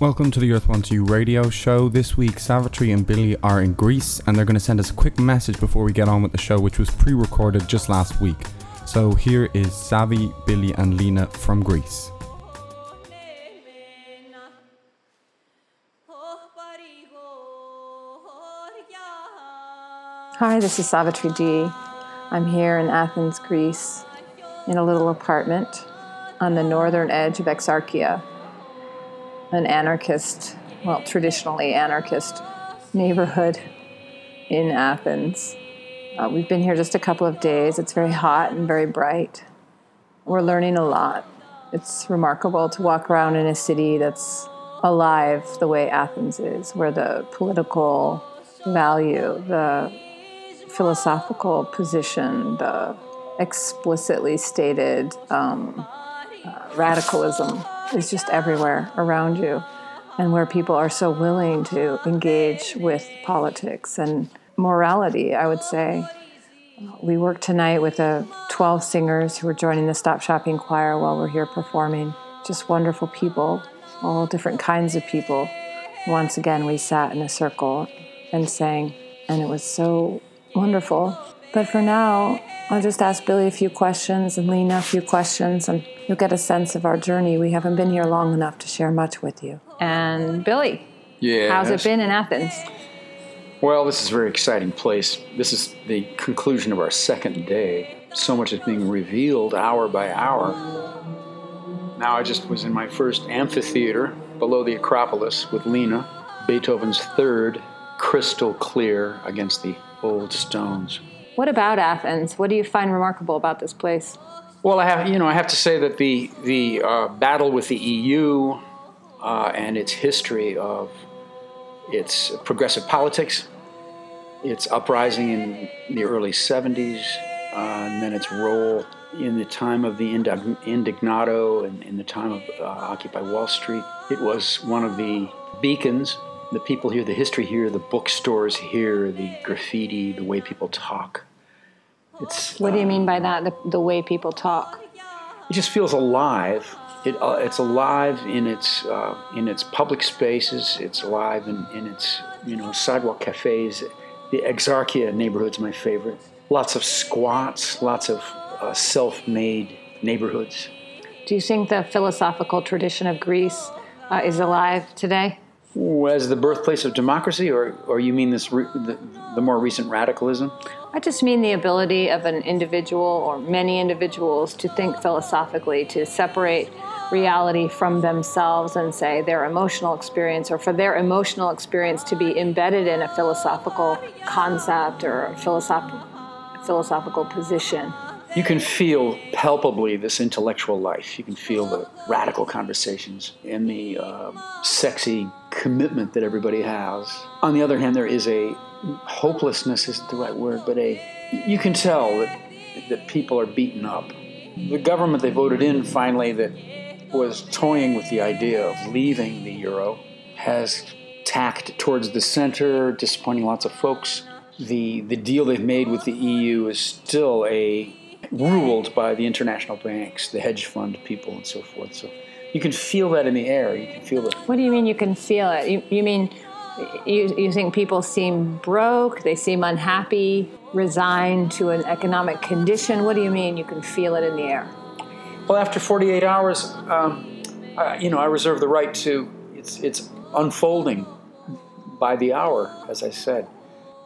Welcome to the Earth Wants You radio show. This week, Savitri and Billy are in Greece and they're going to send us a quick message before we get on with the show, which was pre recorded just last week. So here is Savi, Billy, and Lena from Greece. Hi, this is Savitri D. I'm here in Athens, Greece, in a little apartment on the northern edge of Exarchia, an anarchist, well, traditionally anarchist neighborhood in Athens. Uh, we've been here just a couple of days. It's very hot and very bright. We're learning a lot. It's remarkable to walk around in a city that's alive the way Athens is, where the political value, the philosophical position, the explicitly stated um, uh, radicalism is just everywhere around you, and where people are so willing to engage with politics and morality, I would say. We work tonight with the 12 singers who are joining the Stop Shopping Choir while we're here performing. Just wonderful people, all different kinds of people. Once again, we sat in a circle and sang, and it was so wonderful. But for now, I'll just ask Billy a few questions and Lena a few questions, and you'll get a sense of our journey. We haven't been here long enough to share much with you. And Billy, Yeah. how's it been in Athens? Well, this is a very exciting place. This is the conclusion of our second day. So much is being revealed hour by hour. Now, I just was in my first amphitheater below the Acropolis with Lena, Beethoven's third, crystal clear against the old stones. What about Athens? What do you find remarkable about this place? Well, I have, you know, I have to say that the the uh, battle with the EU uh, and its history of its progressive politics, its uprising in the early '70s, uh, and then its role in the time of the indig- indignado and in the time of uh, Occupy Wall Street. It was one of the beacons. The people here, the history here, the bookstores here, the graffiti, the way people talk. It's What do you mean by that? The, the way people talk? it just feels alive. It, uh, it's alive in its uh, in its public spaces. It's alive in, in its you know sidewalk cafes. The Exarchia neighborhood's my favorite. Lots of squats. Lots of uh, self-made neighborhoods. Do you think the philosophical tradition of Greece uh, is alive today? As the birthplace of democracy, or or you mean this re- the, the more recent radicalism? I just mean the ability of an individual or many individuals to think philosophically, to separate reality from themselves and say their emotional experience, or for their emotional experience to be embedded in a philosophical concept or philosoph- philosophical position. You can feel palpably this intellectual life. You can feel the radical conversations and the uh, sexy commitment that everybody has. On the other hand, there is a hopelessness isn't the right word, but a you can tell that that people are beaten up. The government they voted in finally that was toying with the idea of leaving the euro has tacked towards the center, disappointing lots of folks. The the deal they've made with the EU is still a ruled by the international banks, the hedge fund people, and so forth. So you can feel that in the air. You can feel the What do you mean you can feel it? You, you mean you, you think people seem broke, they seem unhappy, resigned to an economic condition? What do you mean you can feel it in the air? Well, after 48 hours, um, I, you know, I reserve the right to. It's it's unfolding by the hour, as I said.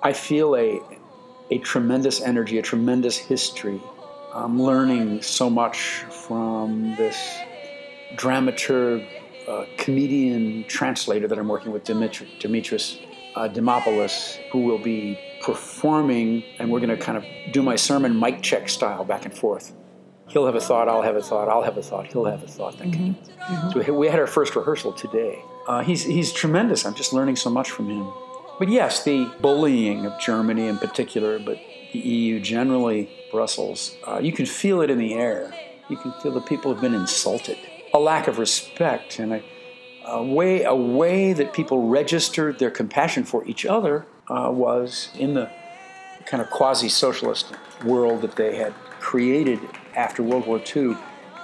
I feel a a tremendous energy, a tremendous history. I'm learning so much from this dramaturg, uh, comedian, translator that I'm working with, Dimitri, Dimitris uh, Dimopoulos, who will be performing, and we're going to kind of do my sermon mic check style back and forth. He'll have a thought, I'll have a thought, I'll have a thought, he'll have a thought. That kind of- So we- we had our first rehearsal today. Uh, he's, he's tremendous. I'm just learning so much from him. But yes, the bullying of Germany in particular, but the EU generally, Brussels, uh, you can feel it in the air. You can feel the people have been insulted. A lack of respect and a, a way a way that people registered their compassion for each other uh, was in the kind of quasi-socialist world that they had created after World War II,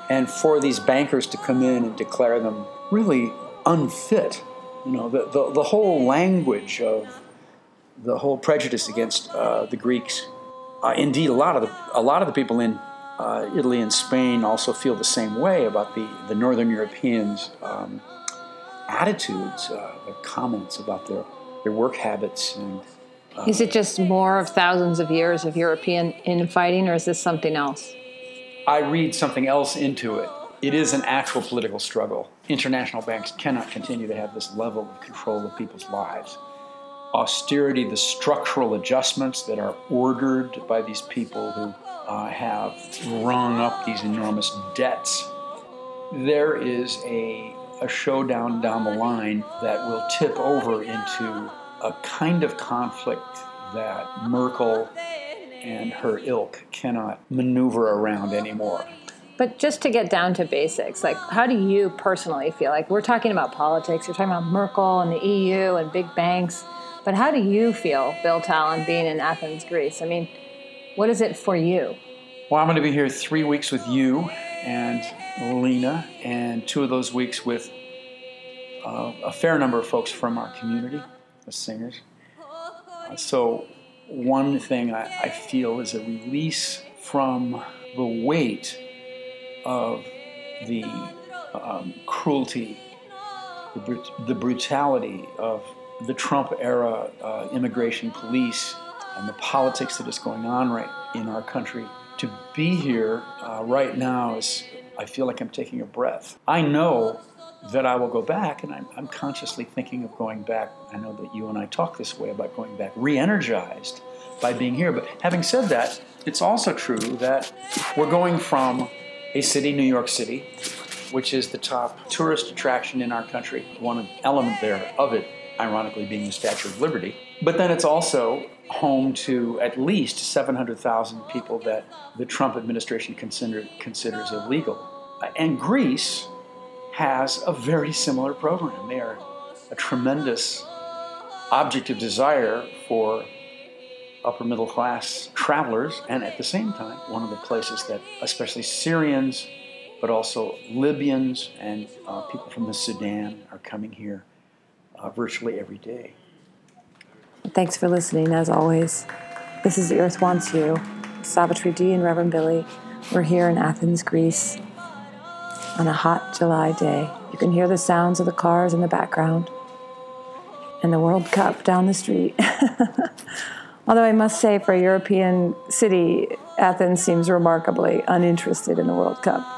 and for these bankers to come in and declare them really unfit. You know, the, the, the whole language of the whole prejudice against uh, the Greeks. Uh, indeed, a lot of the a lot of the people in uh, Italy and Spain also feel the same way about the the Northern Europeans' um, attitudes, uh, their comments about their their work habits and. uh, Is it just more of thousands of years of European infighting, or is this something else? I read something else into it. It is an actual political struggle. International banks cannot continue to have this level of control of people's lives. Austerity, the structural adjustments that are ordered by these people who uh, have rung up these enormous debts. There is a, a showdown down the line that will tip over into a kind of conflict that Merkel and her ilk cannot maneuver around anymore. But just to get down to basics, like how do you personally feel? Like we're talking about politics, you're talking about Merkel and the EU and big banks, but how do you feel, Bill Talen, being in Athens, Greece? I mean, what is it for you? Well, I'm going to be here three weeks with you and Lena, and two of those weeks with uh, a fair number of folks from our community, the singers. Uh, so, one thing I, I feel is a release from the weight of the um, cruelty, the, the brutality of the Trump era uh, immigration police and the politics that is going on right in our country. To be here uh, right now is, I feel like I'm taking a breath. I know that I will go back, and I'm, I'm consciously thinking of going back. I know that you and I talk this way about going back, re energized by being here. But having said that, it's also true that we're going from a city, New York City, which is the top tourist attraction in our country. One element there of it, ironically, being the Statue of Liberty. But then it's also home to at least 700,000 people that the Trump administration consider, considers illegal. And Greece has a very similar program. They are a tremendous object of desire for upper middle class travelers, and at the same time, one of the places that especially Syrians, but also Libyans and uh, people from the Sudan are coming here uh, virtually every day. Thanks for listening, as always. This is The Earth Wants You, Savitri D and Reverend Billy. We're here in Athens, Greece, on a hot July day. You can hear the sounds of the cars in the background and the World Cup down the street. Although I must say, for a European city, Athens seems remarkably uninterested in the World Cup.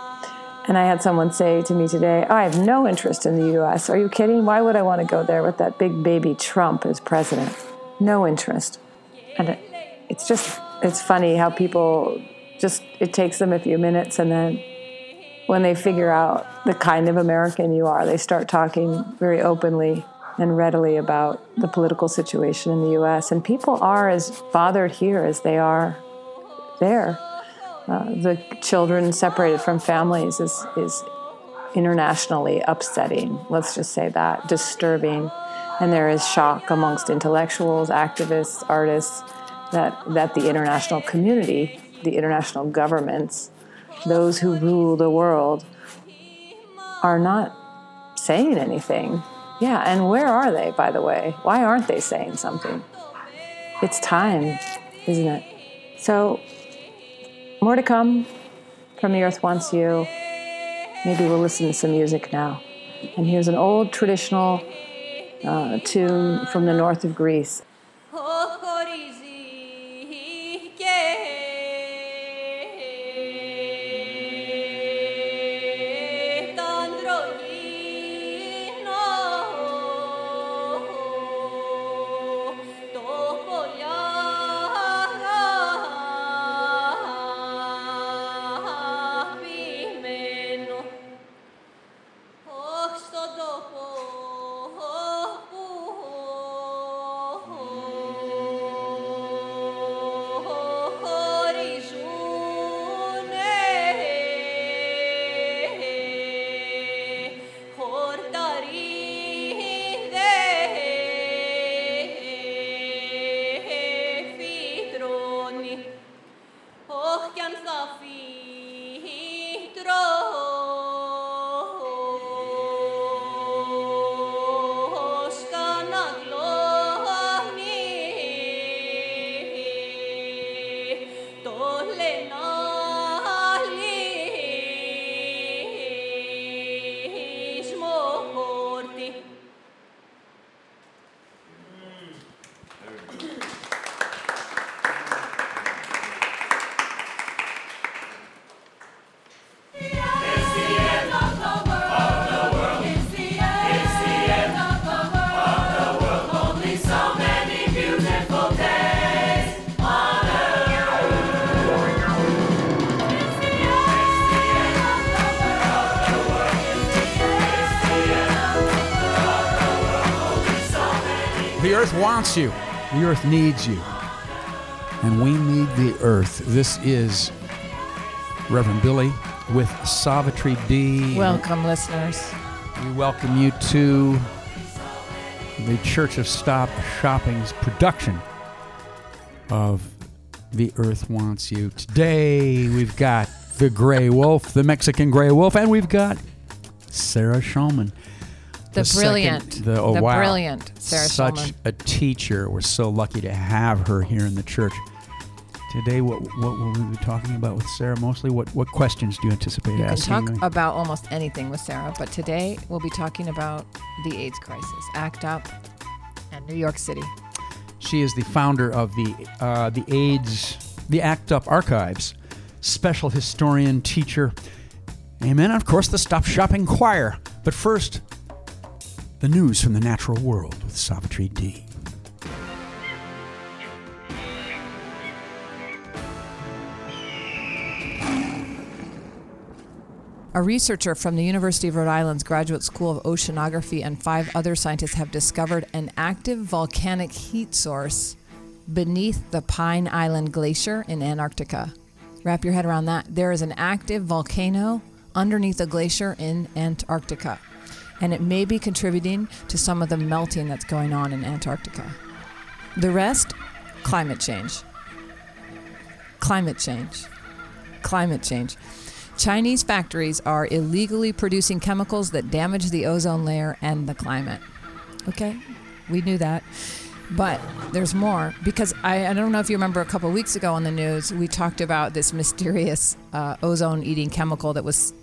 And I had someone say to me today, oh, I have no interest in the US. Are you kidding? Why would I want to go there with that big baby Trump as president? No interest. And it's just, it's funny how people just, it takes them a few minutes and then when they figure out the kind of American you are, they start talking very openly and readily about the political situation in the US. And people are as bothered here as they are there. Uh, the children separated from families is, is internationally upsetting, let's just say that, disturbing. And there is shock amongst intellectuals, activists, artists that, that the international community, the international governments, those who rule the world, are not saying anything. Yeah, and where are they, by the way? Why aren't they saying something? It's time, isn't it? So, more to come from The Earth Wants You. Maybe we'll listen to some music now. And here's an old traditional uh, tune from the north of Greece. Earth wants you. The earth needs you. And we need the earth. This is Reverend Billy with Savitri D. Welcome, listeners. We welcome you to the Church of Stop Shopping's production of The Earth Wants You. Today we've got the Gray Wolf, the Mexican Gray Wolf, and we've got Sarah Schulman. The, second- brilliant, the, oh, wow. brilliant Sarah Such Schulman. a teacher. We're so lucky to have her here in the church. Today, what what will we be talking about with Sarah? Mostly, what what questions do you anticipate asking? You can asking? talk about almost anything with Sarah, but today we'll be talking about the AIDS crisis, ACT UP, and New York City. She is the founder of the uh, the AIDS, the ACT UP Archives, special historian, teacher, amen. Of course, the Stop Shopping Choir. But first, the news from the natural world with Savitri D. A researcher from the University of Rhode Island's Graduate School of Oceanography and five other scientists have discovered an active volcanic heat source beneath the Pine Island Glacier in Antarctica. Wrap your head around that. There is an active volcano underneath a glacier in Antarctica, and it may be contributing to some of the melting that's going on in Antarctica. The rest, climate change. Climate change. Climate change. Chinese factories are illegally producing chemicals that damage the ozone layer and the climate. Okay, we knew that. But there's more because I, I don't know if you remember a couple weeks ago on the news, we talked about this mysterious uh, ozone eating chemical that was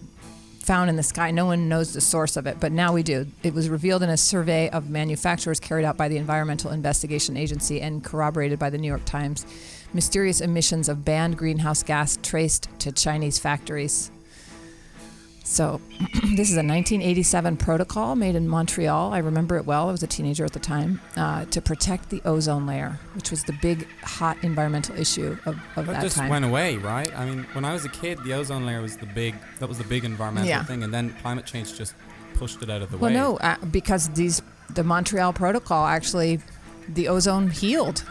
found in the sky. No one knows the source of it, but now we do. It was revealed in a survey of manufacturers carried out by the Environmental Investigation Agency and corroborated by the New York Times. Mysterious emissions of banned greenhouse gas traced to Chinese factories. So, this is a 1987 protocol made in Montreal. I remember it well. I was a teenager at the time uh, to protect the ozone layer, which was the big, hot environmental issue of, of That that just time. went away, right? I mean, when I was a kid, the ozone layer was the big that was the big environmental Yeah. thing, and then climate change just pushed it out of the Well, way. Well, no, uh, because these the Montreal Protocol actually, the ozone healed.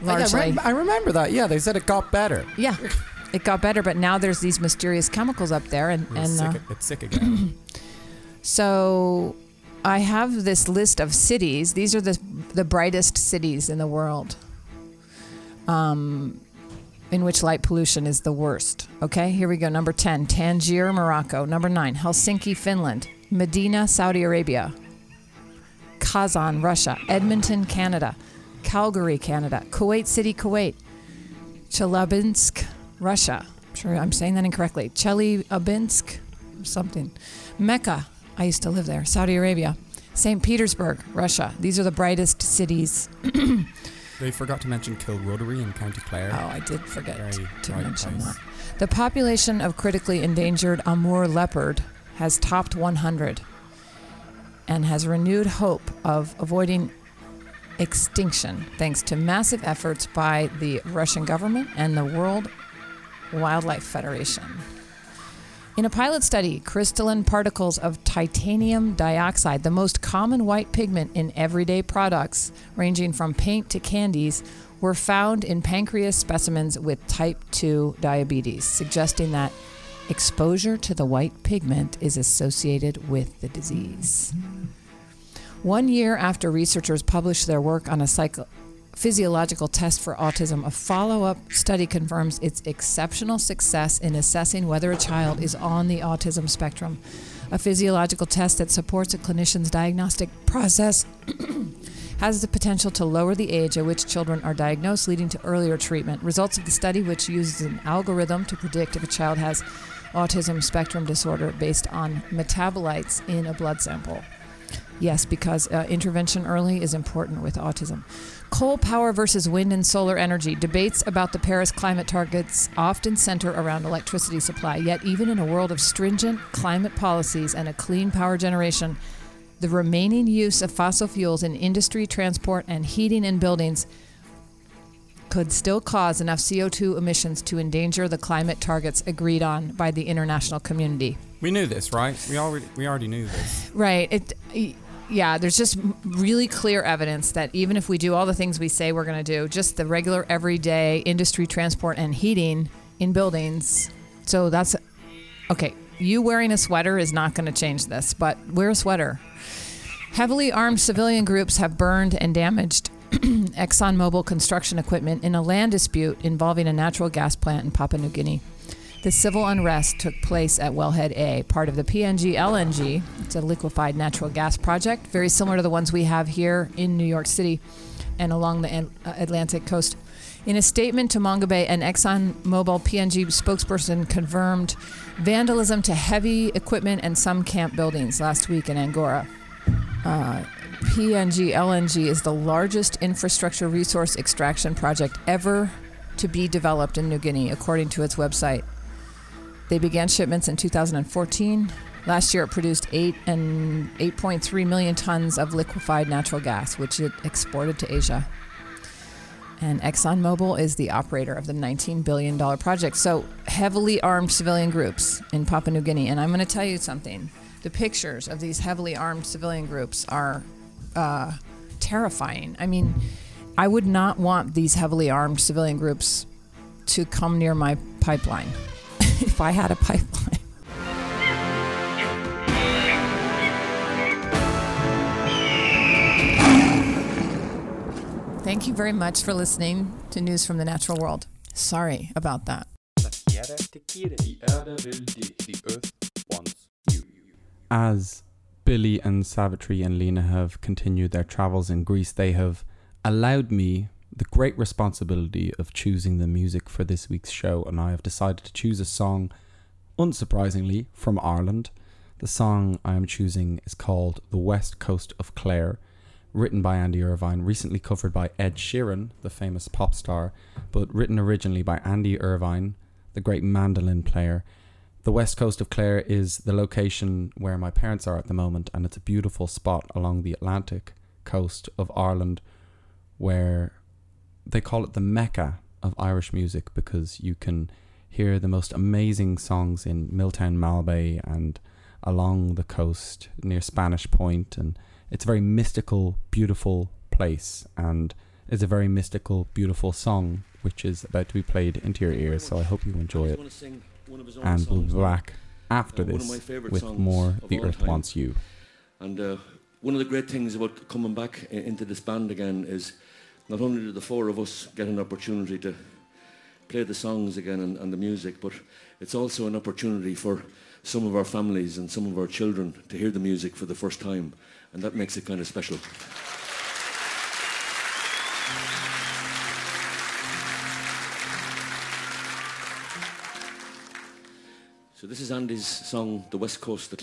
Largely, I remember that. Yeah, they said it got better. yeah, it got better, but now there's these mysterious chemicals up there, and It's, and sick, uh, it's sick again. so I have this list of cities. These are the the brightest cities in the world. Um, in which light pollution is the worst. Okay, here we go. Number 10, Tangier, Morocco. Number 9, Helsinki, Finland. Medina, Saudi Arabia. Kazan, Russia. Edmonton, Canada. Calgary, Canada. Kuwait City, Kuwait. Chelyabinsk, Russia. I'm sure I'm saying that incorrectly. Chelyabinsk, something. Mecca, I used to live there. Saudi Arabia. St. Petersburg, Russia. These are the brightest cities. they forgot to mention Kilrotary in County Clare. Oh, I did forget Very to mention place. that. The population of critically endangered Amur leopard has topped 100 and has renewed hope of avoiding extinction thanks to massive efforts by the Russian government and the World Wildlife Federation. In a pilot study, crystalline particles of titanium dioxide, the most common white pigment in everyday products, ranging from paint to candies, were found in pancreas specimens with type 2 diabetes, suggesting that exposure to the white pigment is associated with the disease. One year after researchers published their work on a psycho- physiological test for autism, a follow up study confirms its exceptional success in assessing whether a child is on the autism spectrum. A physiological test that supports a clinician's diagnostic process has the potential to lower the age at which children are diagnosed, leading to earlier treatment. Results of the study, which uses an algorithm to predict if a child has autism spectrum disorder based on metabolites in a blood sample. Yes, because uh, intervention early is important with autism. Coal power versus wind and solar energy. Debates about the Paris climate targets often center around electricity supply. Yet, even in a world of stringent climate policies and a clean power generation, the remaining use of fossil fuels in industry, transport, and heating in buildings could still cause enough CO2 emissions to endanger the climate targets agreed on by the international community. We knew this, right? We already we already knew this. Right. It yeah, there's just really clear evidence that even if we do all the things we say we're going to do, just the regular everyday industry transport and heating in buildings. So that's okay. You wearing a sweater is not going to change this, but wear a sweater. Heavily armed civilian groups have burned and damaged ExxonMobil construction equipment in a land dispute involving a natural gas plant in Papua New Guinea. The civil unrest took place at Wellhead A, part of the PNG LNG. It's a liquefied natural gas project, very similar to the ones we have here in New York City and along the uh, Atlantic coast. In a statement to Mongabay, an ExxonMobil PNG spokesperson confirmed vandalism to heavy equipment and some camp buildings last week in Angore. Uh, PNG LNG is the largest infrastructure resource extraction project ever to be developed in New Guinea, according to its website. They began shipments in 2014. Last year, it produced eight and 8.3 million tons of liquefied natural gas, which it exported to Asia. And ExxonMobil is the operator of the $19 billion project. So, heavily armed civilian groups in Papua New Guinea. And I'm going to tell you something the pictures of these heavily armed civilian groups are uh, terrifying. I mean, I would not want these heavily armed civilian groups to come near my pipeline if I had a pipeline. Thank you very much for listening to News from the Natural World. Sorry about that. As Billy and Savitri and Lena have continued their travels in Greece, they have allowed me the great responsibility of choosing the music for this week's show, and I have decided to choose a song, unsurprisingly, from Ireland. The song I am choosing is called The West Coast of Clare, written by Andy Irvine, recently covered by Ed Sheeran, the famous pop star, but written originally by Andy Irvine, the great mandolin player. The west coast of Clare is the location where my parents are at the moment, and it's a beautiful spot along the Atlantic coast of Ireland where they call it the Mecca of Irish music because you can hear the most amazing songs in Miltown Malbay and along the coast near Spanish Point and it's a very mystical, beautiful place and it's a very mystical, beautiful song which is about to be played into your ears. So I hope you enjoy it. And we'll be back after Uh, this with more The Earth time. Wants You. And uh, one of the great things about coming back into this band again is not only did the four of us get an opportunity to play the songs again and, and the music, but it's also an opportunity for some of our families and some of our children to hear the music for the first time, and that makes it kind of special. So this is Andy's song, The West Coast of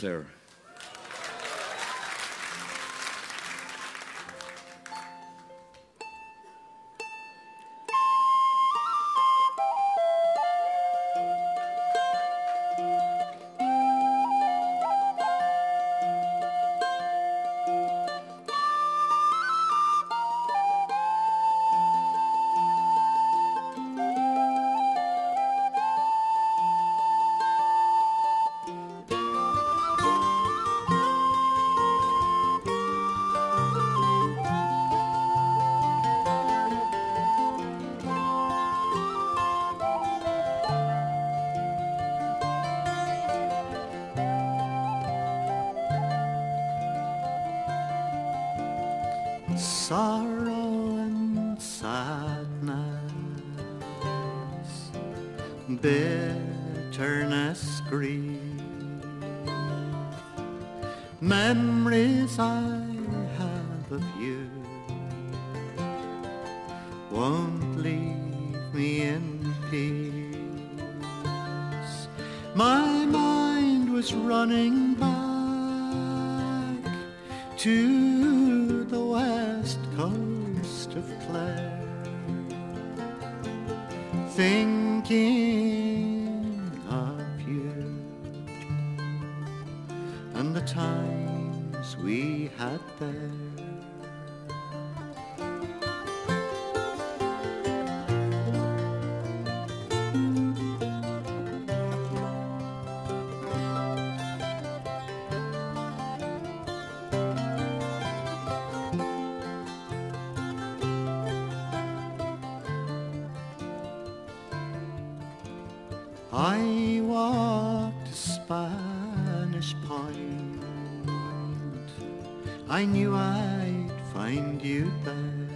I'd find you there.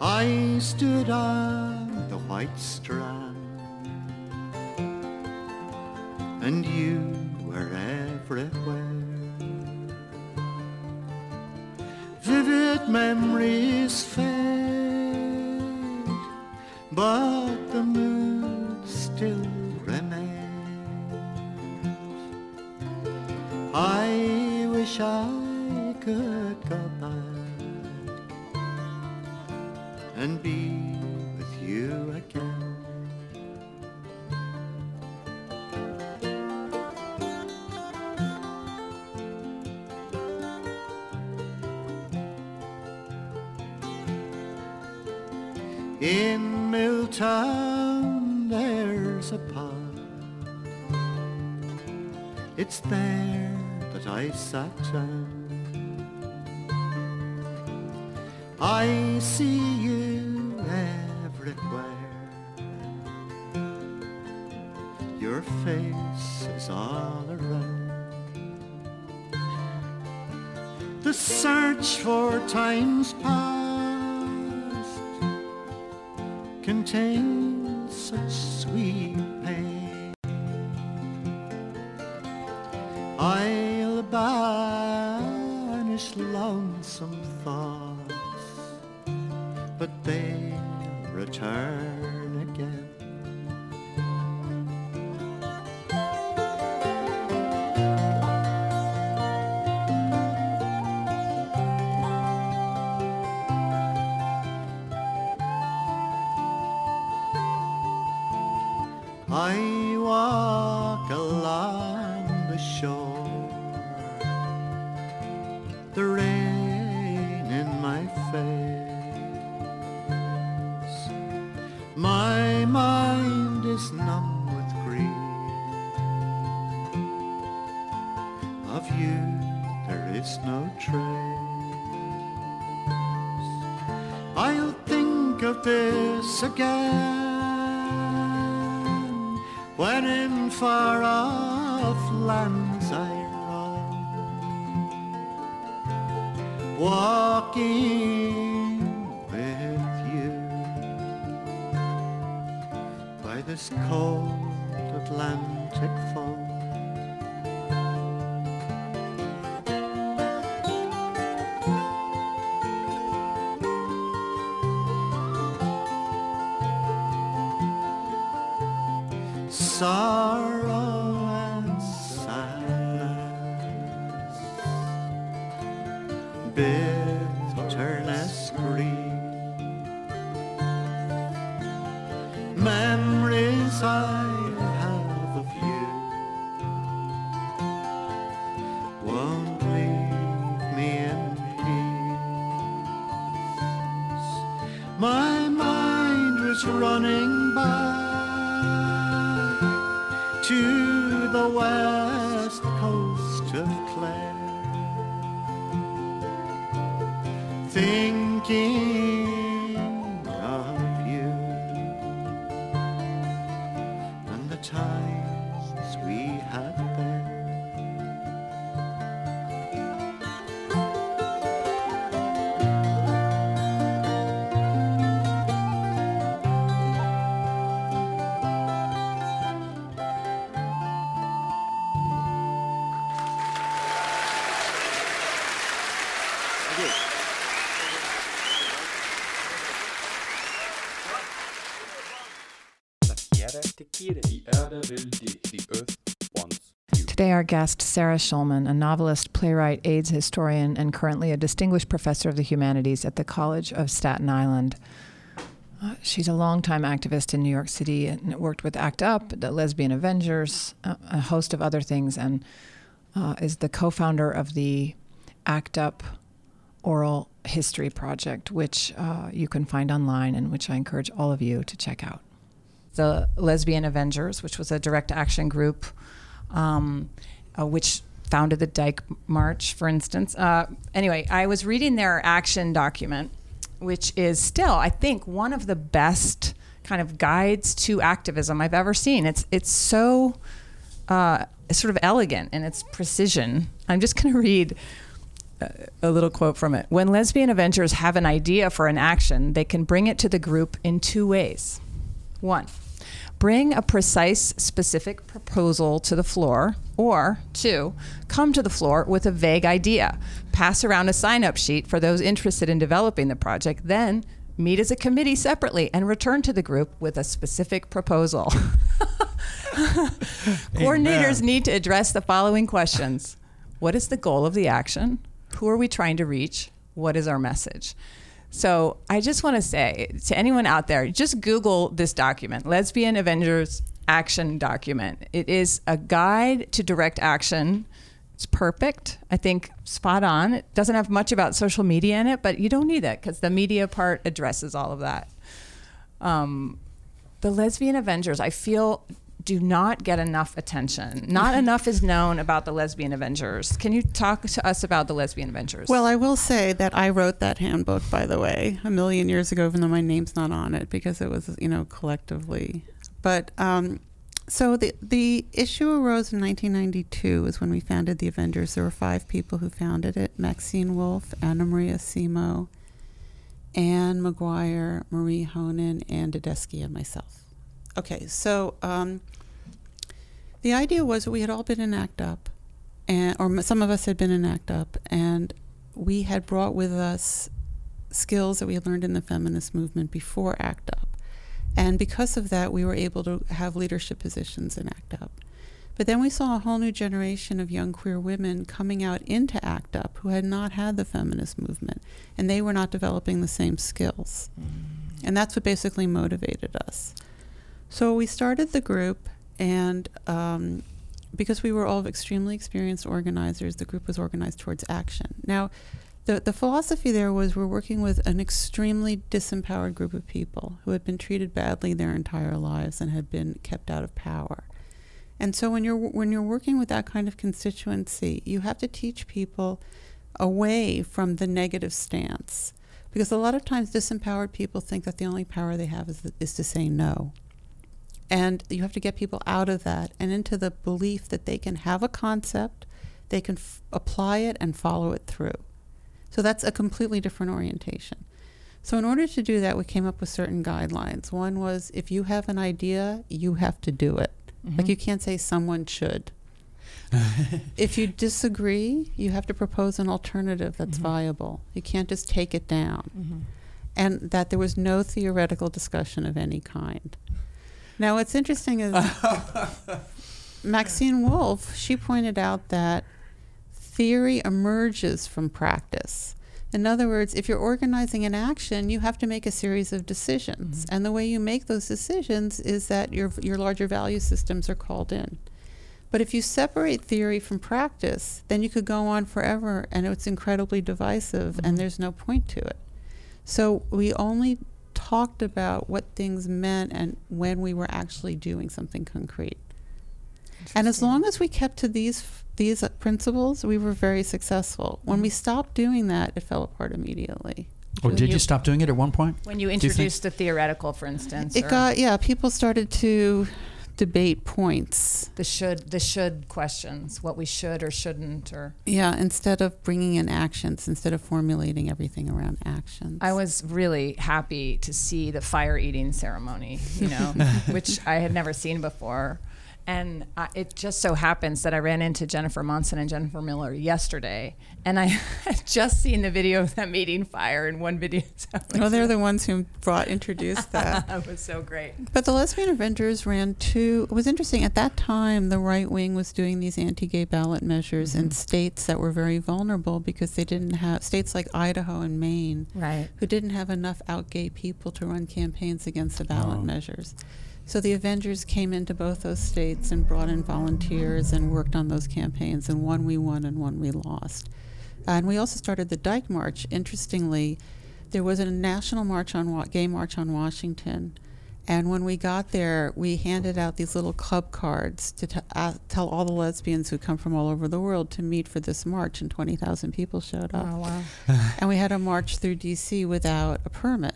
I stood on the white strand, and you were everywhere. Vivid memories fade, I thinking our guest, Sarah Schulman, a novelist, playwright, AIDS historian, and currently a distinguished professor of the humanities at the College of Staten Island. Uh, she's a longtime activist in New York City and worked with ACT UP, the Lesbian Avengers, uh, a host of other things, and uh, is the co founder of the ACT UP Oral History Project, which uh, you can find online and which I encourage all of you to check out. The Lesbian Avengers, which was a direct action group um, uh, which founded the Dyke March, for instance. Uh, anyway, I was reading their action document, which is still, I think, one of the best kind of guides to activism I've ever seen. It's it's so uh, sort of elegant in its precision. I'm just going to read a- a little quote from it. When lesbian Avengers have an idea for an action, they can bring it to the group in two ways. One, bring a precise, specific proposal to the floor, or two, come to the floor with a vague idea, pass around a sign up sheet for those interested in developing the project, then meet as a committee separately and return to the group with a specific proposal. Coordinators need to address the following questions What is the goal of the action? Who are we trying to reach? What is our message? So I just want to say to anyone out there, just Google this document, Lesbian Avengers Action Document. It is a guide to direct action. It's perfect. I think spot on. It doesn't have much about social media in it, but you don't need it because the media part addresses all of that. Um, the lesbian Avengers, I feel, do not get enough attention. Not enough is known about the lesbian Avengers. Can you talk to us about the lesbian Avengers? Well, I will say that I wrote that handbook, by the way, a million years ago, even though my name's not on it because it was, you know, collectively. But um, so the the issue arose in 1992 is when we founded the Avengers. There were five people who founded it: Maxine Wolfe, Anna Maria Simo, Anne Maguire, Marie Honan, and d'Adesky, and myself. Okay, so um, the idea was that we had all been in ACT UP, and or some of us had been in ACT UP, and we had brought with us skills that we had learned in the feminist movement before ACT UP. And because of that, we were able to have leadership positions in ACT UP. But then we saw a whole new generation of young queer women coming out into ACT UP who had not had the feminist movement, and they were not developing the same skills. And that's what basically motivated us. So we started the group, and um, because we were all extremely experienced organizers, the group was organized towards action. Now, the, the philosophy there was we're working with an extremely disempowered group of people who had been treated badly their entire lives and had been kept out of power. And so when you're when you're working with that kind of constituency, you have to teach people away from the negative stance. Because a lot of times disempowered people think that the only power they have is, is to say no. And you have to get people out of that and into the belief that they can have a concept, they can f- apply it and follow it through. So that's a completely different orientation. So, in order to do that, we came up with certain guidelines. One was if you have an idea, you have to do it. Like mm-hmm. you can't say someone should. if you disagree, you have to propose an alternative that's mm-hmm. viable. You can't just take it down. Mm-hmm. And that there was no theoretical discussion of any kind. Now, what's interesting is Maxine Wolfe, she pointed out that theory emerges from practice. In other words, if you're organizing an action, you have to make a series of decisions. Mm-hmm. And the way you make those decisions is that your, your larger value systems are called in. But if you separate theory from practice, then you could go on forever and it's incredibly divisive and mm-hmm. there's no point to it. So we only talked about what things meant and when we were actually doing something concrete. And as long as we kept to these these principles, we were very successful. When we mm-hmm. stopped doing that, it fell apart immediately. Or did you stop doing it at one point? when you you introduced the theoretical, for instance, It or got yeah, people started to debate points. the should the should questions, what we should or shouldn't, or Yeah, instead of bringing in actions, instead of formulating everything around actions. I was really happy to see the fire eating ceremony, you know, which I had never seen before. And uh, it just so happens that I ran into Jennifer Monson and Jennifer Miller yesterday, and I had just seen the video of them eating fire in one video. So it well, was- they're the ones who brought introduced that. that was so great. But the Lesbian Avengers ran two. It was interesting. At that time, the right wing was doing these anti gay ballot measures in states that were very vulnerable because they didn't have, states like Idaho and Maine, Right. who didn't have enough out gay people to run campaigns against the ballot measures. So the Avengers came into both those states and brought in volunteers and worked on those campaigns, and one we won and one we lost. And we also started the Dyke March. Interestingly, there was a national march on Wa- gay march on Washington, and when we got there, we handed out these little club cards to t- uh, tell all the lesbians who come from all over the world to meet for this march, and 20,000 people showed up Oh wow. and we had a march through DC without a permit.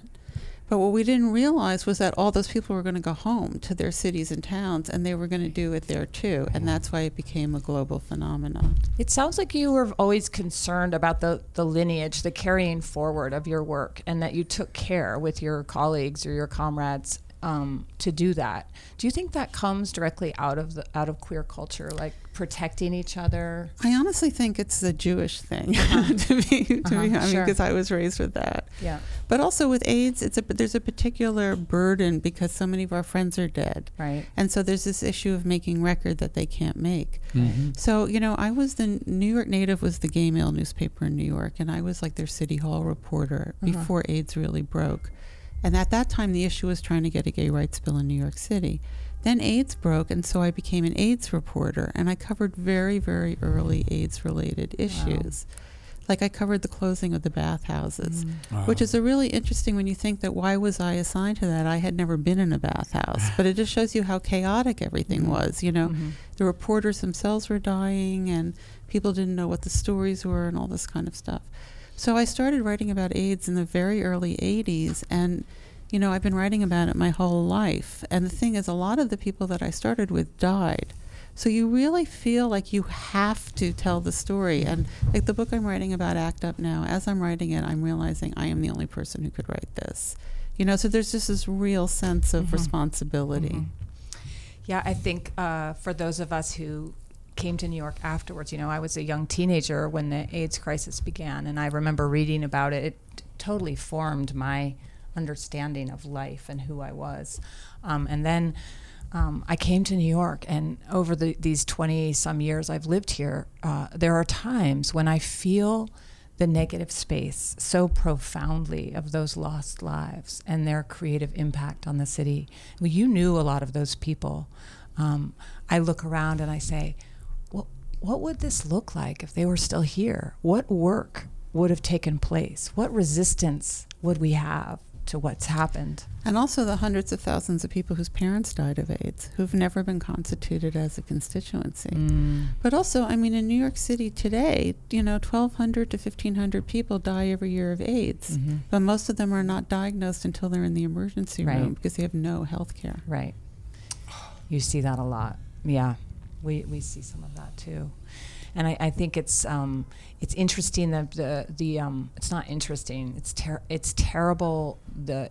But what we didn't realize was that all those people were going to go home to their cities and towns, and they were going to do it there too, and that's why it became a global phenomenon. It sounds like you were always concerned about the, the lineage, the carrying forward of your work, and that you took care with your colleagues or your comrades um, to do that. Do you think that comes directly out of the out of queer culture, like protecting each other? I honestly think it's a Jewish thing to be, to Uh-huh, be I mean, sure. because I was raised with that. Yeah. But also with AIDS, it's a there's a particular burden because so many of our friends are dead, Right. and so there's this issue of making record that they can't make. Mm-hmm. So you know, I was the New York Native was the gay male newspaper in New York, and I was like their city hall reporter Uh-huh. before AIDS really broke. And at that time, the issue was trying to get a gay rights bill in New York City. Then AIDS broke, and so I became an AIDS reporter, and I covered very, very early AIDS-related issues. Like I covered the closing of the bathhouses, mm. which is a really interesting when you think that why was I assigned to that? I had never been in a bathhouse, but it just shows you how chaotic everything mm-hmm. was. You know, mm-hmm. the reporters themselves were dying, and people didn't know what the stories were, and all this kind of stuff. So I started writing about AIDS in the very early 80s, and you know, I've been writing about it my whole life. And the thing is, a lot of the people that I started with died. So you really feel like you have to tell the story. And like the book I'm writing about, Act Up Now, as I'm writing it, I'm realizing I am the only person who could write this. You know, so there's just this real sense of responsibility. Yeah, I think uh, for those of us who came to New York afterwards, you know, I was a young teenager when the AIDS crisis began, and I remember reading about it. It totally formed my understanding of life and who I was. Um, and then um, I came to New York, and over the, these 20 some years I've lived here, uh, there are times when I feel the negative space so profoundly of those lost lives and their creative impact on the city. Well, you knew a lot of those people. Um, I look around and I say, what would this look like if they were still here? What work would have taken place? What resistance would we have to what's happened? And also the hundreds of thousands of people whose parents died of AIDS, who've never been constituted as a constituency. Mm. But also, I mean, in New York City today, you know, 1,200 to 1,500 people die every year of AIDS. Mm-hmm. But most of them are not diagnosed until they're in the emergency Right. room because they have no health care. Right. You see that a lot. Yeah, we, we see some of that too. And I, I think it's um, it's interesting that the the um, it's not interesting. It's ter- it's terrible the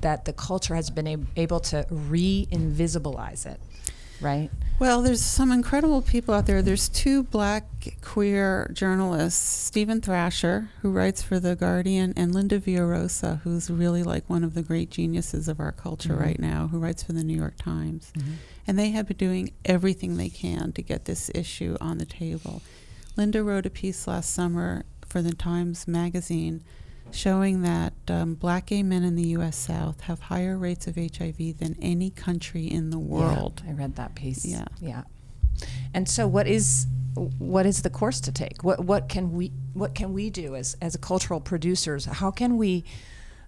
that the culture has been ab- able to re-invisibilize it, right? Well, there's some incredible people out there. There's two black queer journalists, Steven Thrasher, who writes for The Guardian, and Linda Villarosa, who's really like one of the great geniuses of our culture Mhm. right now, who writes for The New York Times. And they have been doing everything they can to get this issue on the table. Linda wrote a piece last summer for the Times Magazine showing that um, black gay men in the U.S. South have higher rates of HIV than any country in the world. Yeah, I read that piece. Yeah. yeah. And so, what is what is the course to take? What what can we what can we do as as cultural producers? How can we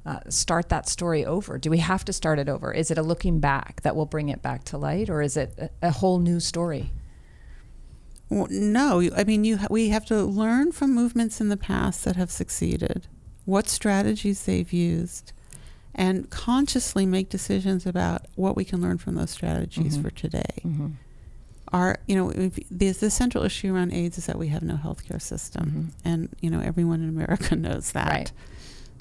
uh, start that story over? Do we have to start it over? Is it a looking back that will bring it back to light, or is it a, a whole new story? Well, no, I mean, you ha- we have to learn from movements in the past that have succeeded, what strategies they've used, and consciously make decisions about what we can learn from those strategies Mhm. for today. Mm-hmm. Our, you know, the, the central issue around AIDS is that we have no healthcare system, and you know, everyone in America knows that. Right.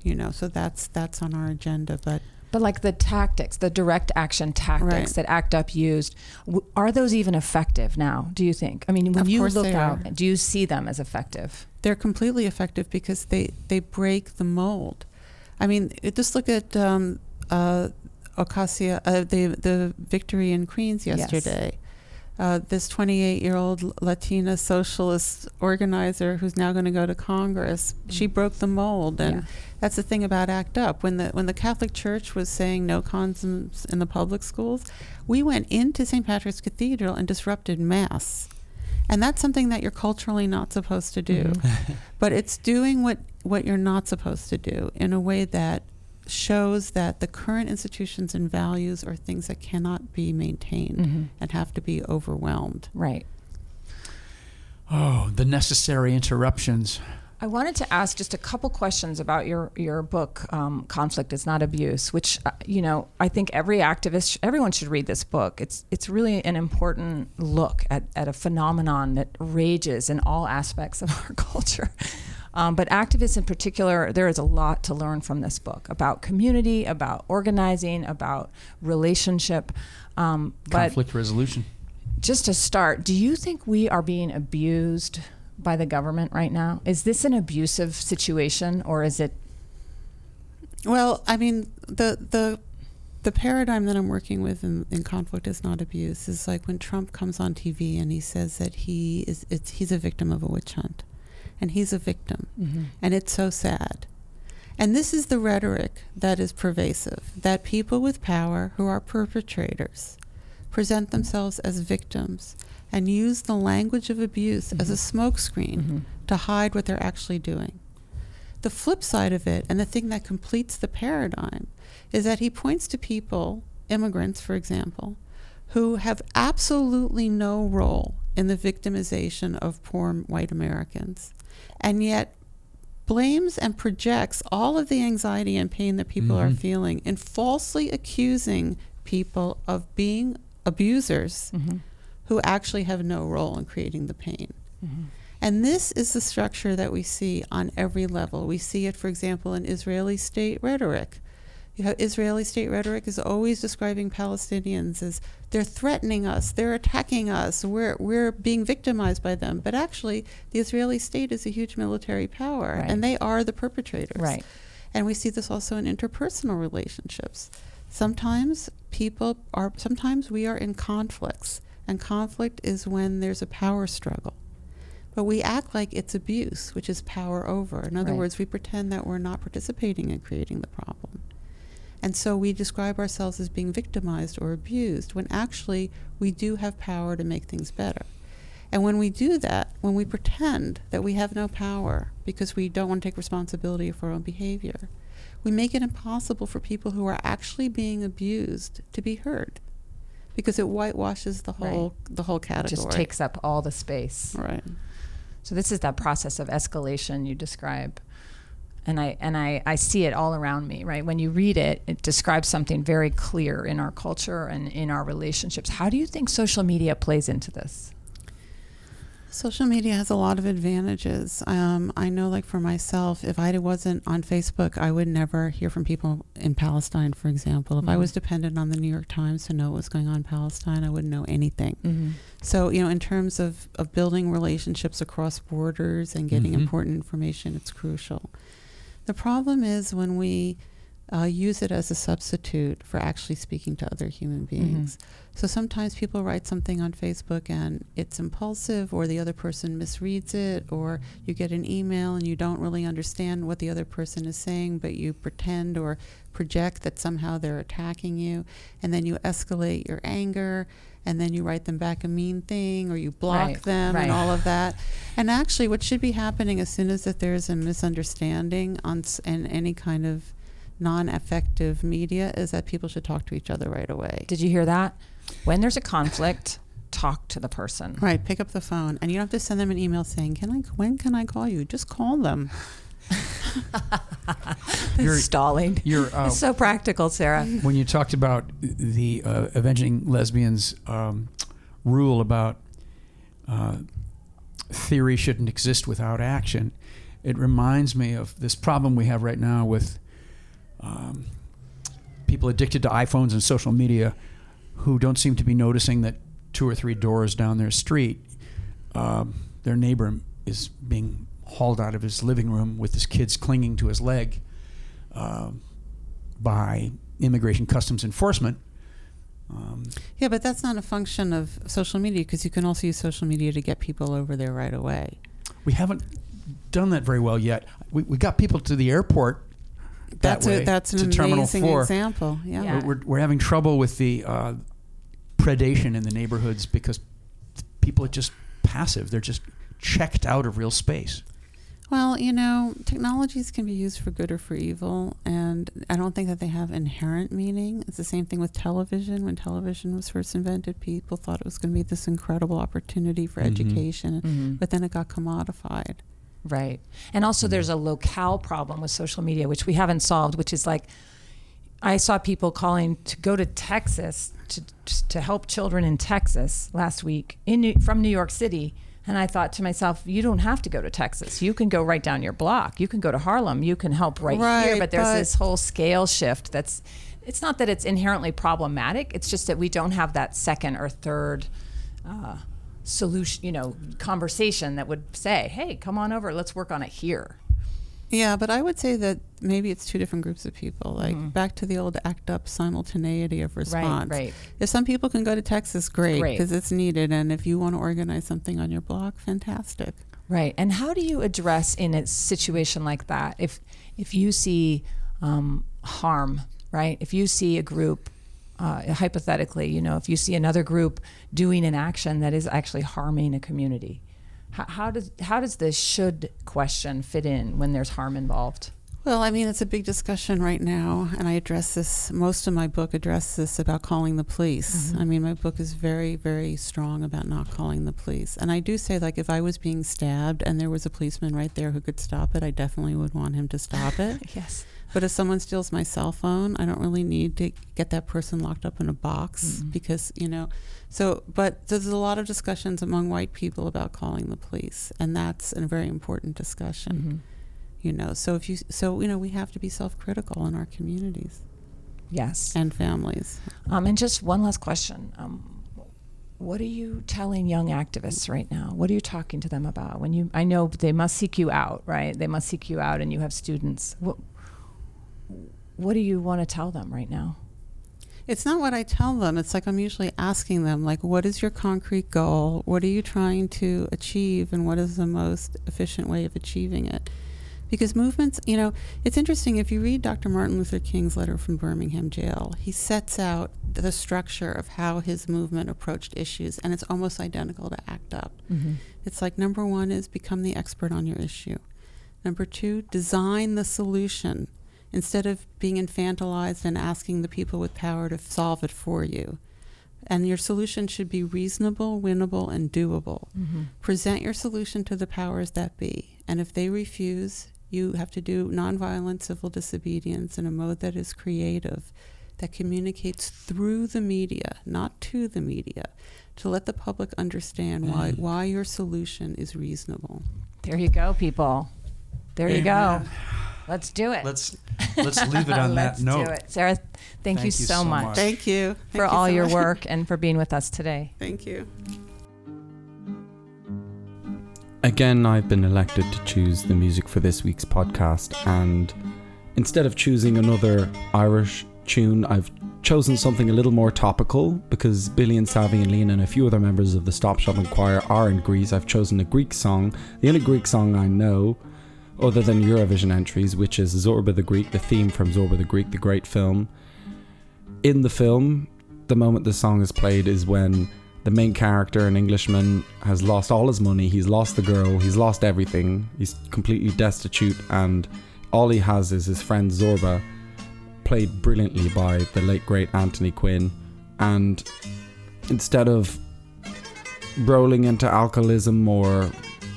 You know, so that's that's on our agenda, but. But like the tactics, the direct action tactics Right. that ACT UP used, w- are those even effective now? Do you think? I mean, when Of you look out, do you see them as effective? they're completely effective because they, they break the mold. I mean, it- just look at um, uh, Ocasio, uh, the the victory in Queens Yes. Uh, this 28 year old Latina socialist organizer who's now going to go to Congress, she broke the mold, and Yeah. that's the thing about ACT UP. When the when the Catholic Church was saying no condoms in the public schools, we went into St. Patrick's Cathedral and disrupted mass. And that's something that you're culturally not supposed to do. but it's doing what, what you're not supposed to do in a way that shows that the current institutions and values are things that cannot be maintained Mhm. and have to be overwhelmed. Right. Oh, the necessary interruptions I wanted to ask just a couple questions about your your book, um, "Conflict Is Not Abuse," which uh, you know I think every activist, everyone should read this book. It's it's really an important look at, at a phenomenon that rages in all aspects of our culture. Um, but activists in particular, there is a lot to learn from this book about community, about organizing, about relationship. Um, but Conflict resolution. just to start, do you think we are being abused by the government right now? Is this an abusive situation or is it Well, I mean, the the the paradigm that I'm working with in, in conflict is not abuse. Is like when Trump comes on TV and he says that he is it's he's a victim of a witch hunt, and he's a victim, mm-hmm. and it's so sad. And this is the rhetoric that is pervasive that people with power who are perpetrators present themselves as victims and use the language of abuse as a mm-hmm. smokescreen mm-hmm. to hide what they're actually doing. The flip side of it, and the thing that completes the paradigm, is that he points to people, immigrants, for example, who have absolutely no role in the victimization of poor white Americans, and yet blames and projects all of the anxiety and pain that people are mm-hmm. feeling in falsely accusing people of being abusers mm-hmm. who actually have no role in creating the pain. Mm-hmm. And this is the structure that we see on every level. We see it, for example, in Israeli state rhetoric. You have Israeli state rhetoric is always describing Palestinians as they're threatening us, they're attacking us, we're, we're being victimized by them. But actually, the Israeli state is a huge military power, Right. and they are the perpetrators. Right. And we see this also in interpersonal relationships. Sometimes people are, sometimes we are in conflicts, and conflict is when there's a power struggle. But we act like it's abuse, which is power over. In other Right. words, we pretend that we're not participating in creating the problem. And so we describe ourselves as being victimized or abused when actually we do have power to make things better. And when we do that, when we pretend that we have no power because we don't want to take responsibility for our own behavior, we make it impossible for people who are actually being abused to be heard because it whitewashes the whole the whole category. just takes up all the space? right. So this is that process of escalation you describe. And I and I, I see it all around me, right? When you read it, it describes something very clear in our culture and in our relationships. How do you think social media plays into this? Social media has a lot of advantages. Um, I know, like for myself, if I wasn't on Facebook, I would never hear from people in Palestine, for example. If I was dependent on the New York Times to know what was going on in Palestine, I wouldn't know anything. So, you know, in terms of, of building relationships across borders and getting Mhm. important information, it's crucial. The problem is when we uh, use it as a substitute for actually speaking to other human beings. So sometimes people write something on Facebook and it's impulsive, or the other person misreads it, or you get an email and you don't really understand what the other person is saying, but you pretend or project that somehow they're attacking you, and then you escalate your anger. And then you write them back a mean thing, or you block Right, them, right. and all of that. And actually, what should be happening as soon as that there's a misunderstanding on s- in any kind of non-effective media is that people should talk to each other right away. Did you hear that? When there's a conflict, talk to the person. Right, pick up the phone, and you don't have to send them an email saying, "Can I? When can I call you?" Just call them. You're- Stalling. You're uh, It's so practical, Sarah. when you talked about the uh, avenging lesbians um, rule about uh, theory shouldn't exist without action, it reminds me of this problem we have right now with um, people addicted to iPhones and social media who don't seem to be noticing that two or three doors down their street, um, their neighbor is being hauled out of his living room with his kids clinging to his leg um, by immigration customs enforcement. Um, Yeah, but that's not a function of social media because you can also use social media to get people over there right away. we haven't done that very well yet. We, we got people to the airport. That That's way, a, that's an Terminal amazing example. Yeah. Yeah. We're, we're, we're having trouble with the uh, predation in the neighborhoods because people are just passive. They're just checked out of real space. Well, you know, technologies can be used for good or for evil, and I don't think that they have inherent meaning. It's the same thing with television. When television was first invented, people thought it was going to be this incredible opportunity for Mhm. education, Mhm. but then it got commodified. Right. And also, there's a locale problem with social media, which we haven't solved, which is like I saw people calling to go to Texas to, to help children in Texas last week in New, from New York City. And I thought to myself, you don't have to go to Texas. You can go right down your block. You can go to Harlem. You can help right, here. But there's but- this whole scale shift that's, it's not that it's inherently problematic. It's just that we don't have that second or third uh, solution, you know, conversation that would say, hey, come on over. Let's work on it here. Yeah, but I would say that maybe it's two different groups of people. Like Mhm. back to the old act up simultaneity of response. right. right. If some people can go to Texas, great, Great. because it's needed. And if you want to organize something on your block, fantastic. Right. And how do you address in a situation like that if if you see um, harm, right? If you see a group, uh, hypothetically, you know, if you see another group doing an action that is actually harming a community, how, how does how does the should question fit in when there's harm involved? Well, I mean, it's a big discussion right now, and I address this. Most of my book addresses this about calling the police. Mhm. I mean, my book is very, very strong about not calling the police. And I do say, like, if I was being stabbed and there was a policeman right there who could stop it, I definitely would want him to stop it. Yes. But if someone steals my cell phone, I don't really need to get that person locked up in a box Mhm. because, you know, so, but there's a lot of discussions among white people about calling the police, and that's a very important discussion. Mhm. You know, so if you, so, you know, we have to be self critical in our communities Yes. and families. Um, and just one last question. Um, what are you telling young activists right now? What are you talking to them about? When you, I know they must seek you out, right? They must seek you out, and you have students. What, what do you want to tell them right now? It's not what I tell them. It's like I'm usually asking them, like, what is your concrete goal? What are you trying to achieve? And what is the most efficient way of achieving it? Because movements, you know, it's interesting. If you read Dr. Martin Luther King's letter from Birmingham jail, he sets out the structure of how his movement approached issues, and it's almost identical to ACT UP. Mhm. It's like number one is become the expert on your issue. Number two, design the solution instead of being infantilized and asking the people with power to solve it for you. And your solution should be reasonable, winnable, and doable. Mhm. Present your solution to the powers that be. And if they refuse, you have to do nonviolent civil disobedience in a mode that is creative, that communicates through the media, not to the media, to let the public understand why, mm. why your solution is reasonable. There you go, people. There you go. Let's do it. Let's let's leave it on that note. Let's note. do it. Sarah, thank, you, so, much. Thank you. for you all so your much. work and for being with us today. Thank you. Again, I've been elected to choose the music for this week's podcast, and instead of choosing another Irish tune, I've chosen something a little more topical because Billy and Savi and Lean and a few other members of the Stop Shopping Choir are in Greece. I've chosen a Greek song, the only Greek song I know, other than Eurovision entries, which is Zorba the Greek, the theme from Zorba the Greek, the great film. In the film, the moment the song is played is when the main character, an Englishman, has lost all his money, he's lost the girl, he's lost everything, he's completely destitute, and all he has is his friend Zorba, played brilliantly by the late great Anthony Quinn. And instead of rolling into alcoholism or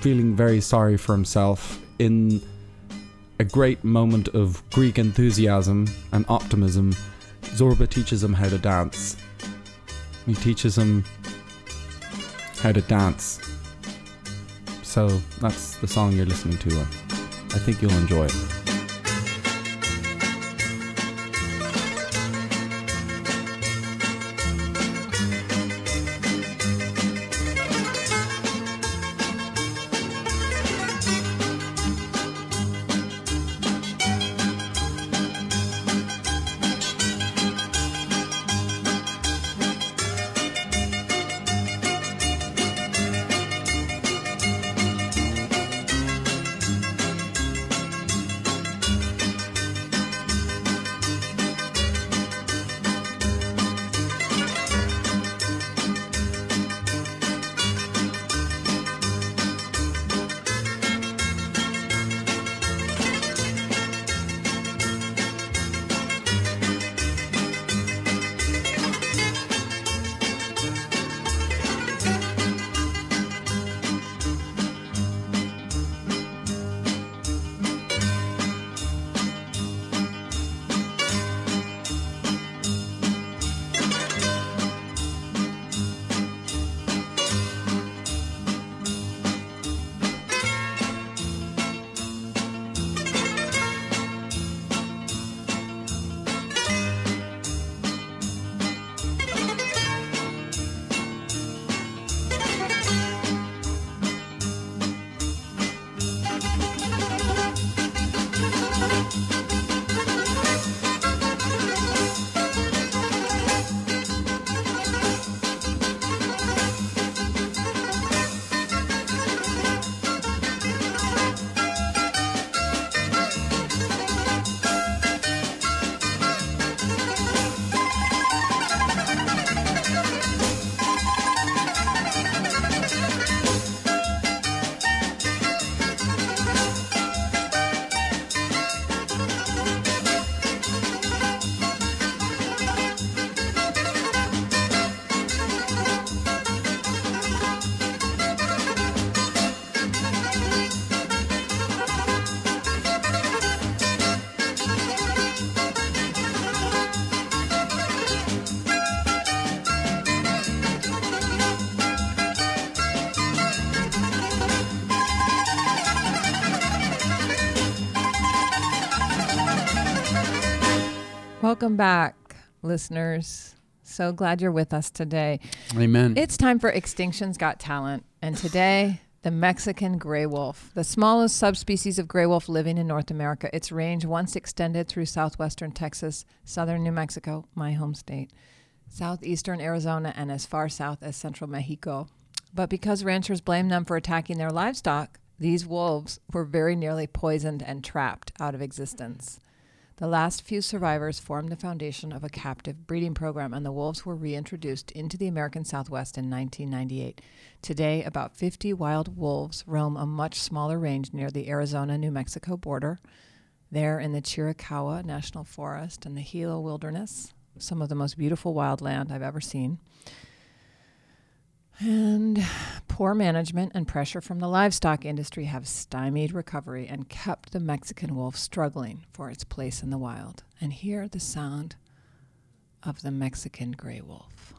feeling very sorry for himself, in a great moment of Greek enthusiasm and optimism, Zorba teaches him how to dance. He teaches him how to dance. So that's the song you're listening to. I think you'll enjoy it. Welcome back, listeners. So glad you're with us today. Amen. It's time for Extinction's Got Talent. And today, the Mexican gray wolf, the smallest subspecies of gray wolf living in North America. Its range once extended through southwestern Texas, southern New Mexico, my home state, southeastern Arizona, and as far south as central Mexico. But because ranchers blame them for attacking their livestock, these wolves were very nearly poisoned and trapped out of existence. The last few survivors formed the foundation of a captive breeding program, and the wolves were reintroduced into the American Southwest in 1998. Today, about 50 wild wolves roam a much smaller range near the Arizona New Mexico border. There in the Chiricahua National Forest and the Gila Wilderness, some of the most beautiful wildland I've ever seen. And poor management and pressure from the livestock industry have stymied recovery and kept the Mexican wolf struggling for its place in the wild. And hear the sound of the Mexican gray wolf.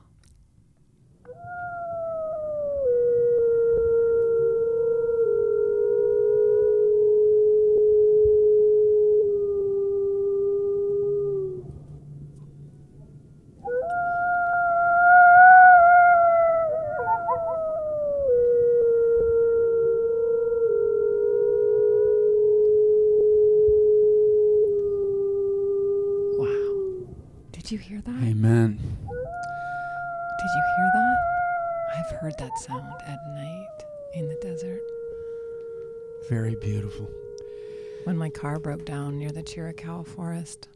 Very beautiful. when my car broke down near the Chiricahua forest.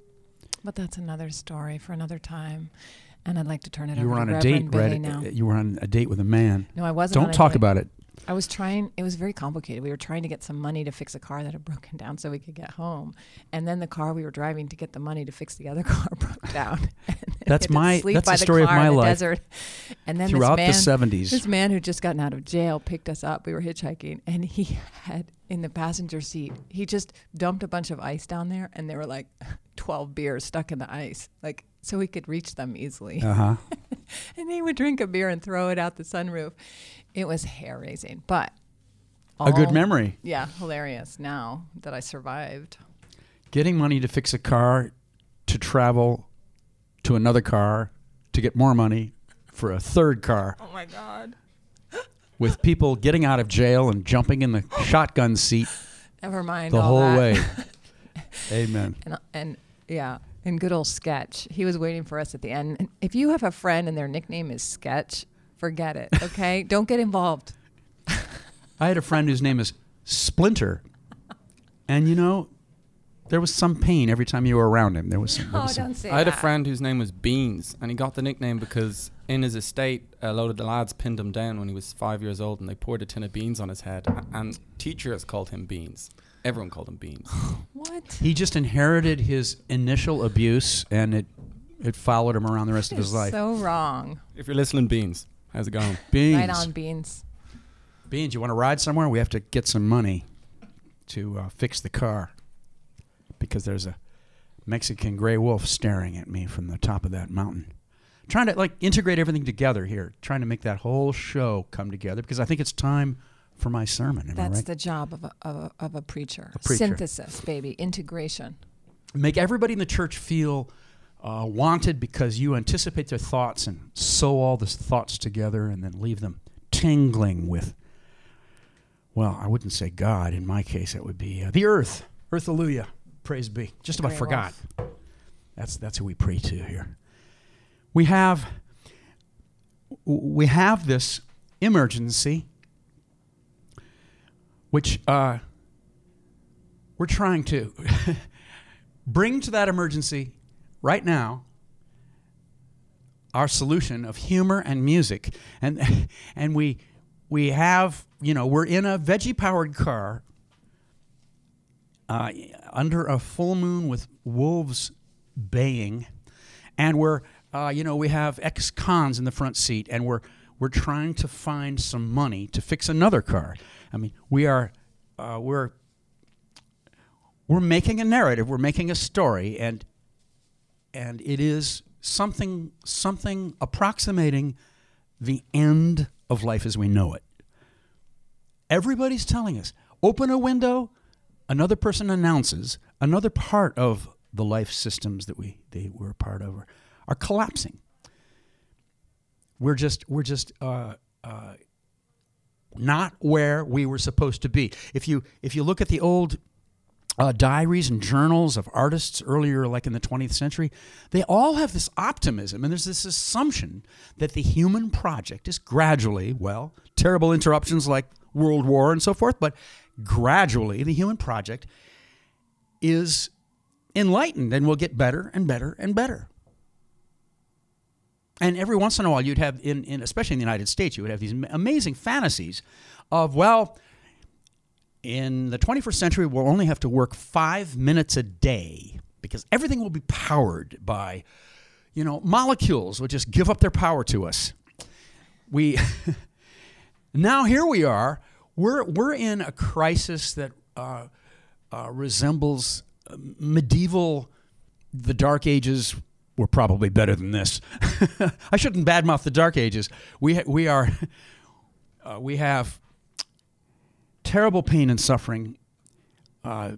But that's another story for another time. And I'd like to turn it You over were to on a Reverend date, Billy right? now. You were on a date with a man. No, I wasn't. Don't talk date. about it. I was trying. It was very complicated. We were trying to get some money to fix a car that had broken down so we could get home, and then the car we were driving to get the money to fix the other car broke down. And then we That's my- that's the story of my life. Desert. And then Throughout the man, 70s. this man who just gotten out of jail picked us up. We were hitchhiking, and he had in the passenger seat. He just dumped a bunch of ice down there, and there were like twelve beers stuck in the ice, like so we could reach them easily. Uh huh. and he would drink a beer and throw it out the sunroof. It was hair raising, but A good memory. Yeah, hilarious. Now that I survived, Getting money to fix a car, to travel to another car, to get more money for a third car, oh my god, with people getting out of jail and jumping in the shotgun seat never mind the whole that. way. Amen. And and yeah, and good old Sketch. He was waiting for us at the end. And if you have a friend and their nickname is Sketch, forget it. Okay, don't get involved. I had a friend whose name is Splinter, and you know, there was some pain every time you were around him. There was some. there Oh, was some- don't say I had a friend whose name was Beans, and he got the nickname because in his estate, a load of the lads pinned him down when he was five years old, and they poured a tin of beans on his head. And teachers called him Beans. Everyone called him Beans. What? He just inherited his initial abuse, and it it followed him around the rest of his life. So wrong. if you're listening, Beans, how's it going? Beans, Right on beans. Beans, you want to ride somewhere? We have to get some money to uh, fix the car because there's a Mexican gray wolf staring at me from the top of that mountain. Trying to like integrate everything together here, trying to make that whole show come together because I think it's time for my sermon. Am I That's right? the job of a, of a, of a preacher. A preacher. Synthesis, baby. Integration. make everybody in the church feel uh, wanted because you anticipate their thoughts and sew all the thoughts together and then leave them tingling with, well, I wouldn't say God. In my case, it would be uh, the earth. Earth, hallelujah. Praise be. Just about Great forgot. That's, that's who we pray to here. We have, we have this emergency, which uh, we're trying to bring to that emergency right now our solution of humor and music and and we we have you know we're in a veggie powered car uh, under a full moon with wolves baying and we're uh, you know we have ex-cons in the front seat and we're we're trying to find some money to fix another car. I mean we are uh, we're we're making a narrative we're making a story and and it is something something approximating the end of life as we know it. Everybody's telling us open a window another person announces another part of the life systems that we they were a part of are, are collapsing. We're just we're just uh, uh, not where we were supposed to be. If you if you look at the old uh, diaries and journals of artists earlier, like in the 20th century, they all have this optimism, and there's this assumption that the human project is gradually, well, terrible interruptions like World War and so forth, but gradually the human project is enlightened and will get better and better and better. And every once in a while, you'd have, in, in especially in the United States, you would have these amazing fantasies of, well, in the 21st century, we'll only have to work five minutes a day because everything will be powered by, you know, molecules will just give up their power to us. We now here we are. We're we're in a crisis that uh, uh, resembles medieval, the Dark Ages. Were probably better than this. I shouldn't badmouth the Dark Ages. We ha- we are uh, we have terrible pain and suffering, uh,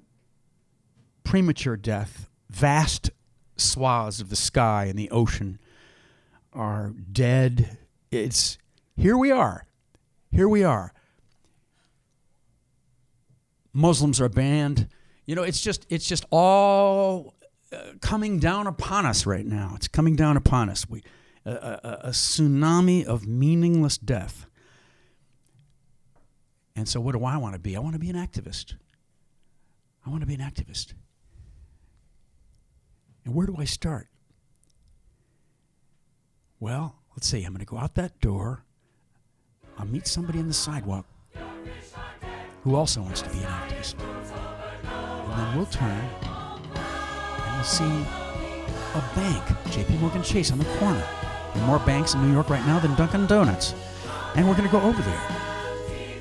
premature death, vast swaths of the sky and the ocean are dead. It's here we are. Here we are. Muslims are banned. You know, it's just it's just all uh, coming down upon us right now. It's coming down upon us. We a, a, a tsunami of meaningless death. And so, what do I want to be? I want to be an activist. I want to be an activist. And where do I start? Well, let's see. I'm going to go out that door. I'll meet somebody on the sidewalk who also wants to be an activist. And then we'll turn and we'll see a bank, JP Morgan Chase, on the corner. There are more banks in New York right now than Dunkin' Donuts. And we're going to go over there.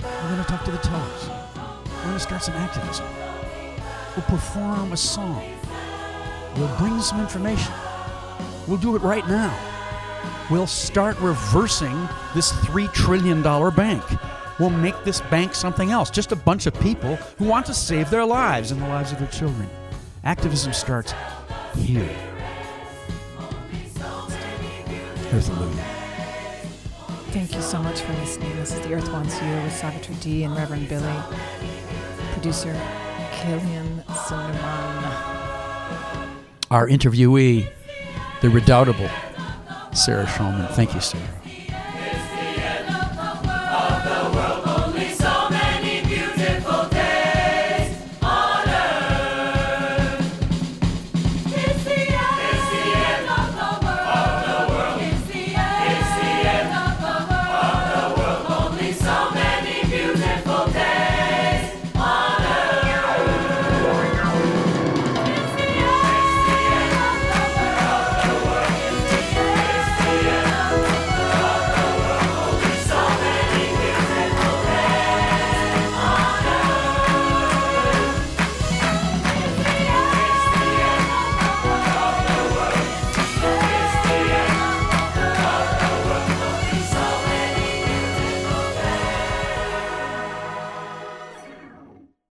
We're going to talk to the tellers. We're going to start some activism. We'll perform a song. We'll bring some information. We'll do it right now. We'll start reversing this $3 trillion bank. We'll make this bank something else. Just a bunch of people who want to save their lives and the lives of their children. Activism starts here. Illusion. Thank you so much for listening. This is The Earth Wants You with Savitri D and Reverend Billy. Producer Killian Sunderman. Our interviewee, the redoubtable Sarah Schulman. Thank you, Sarah.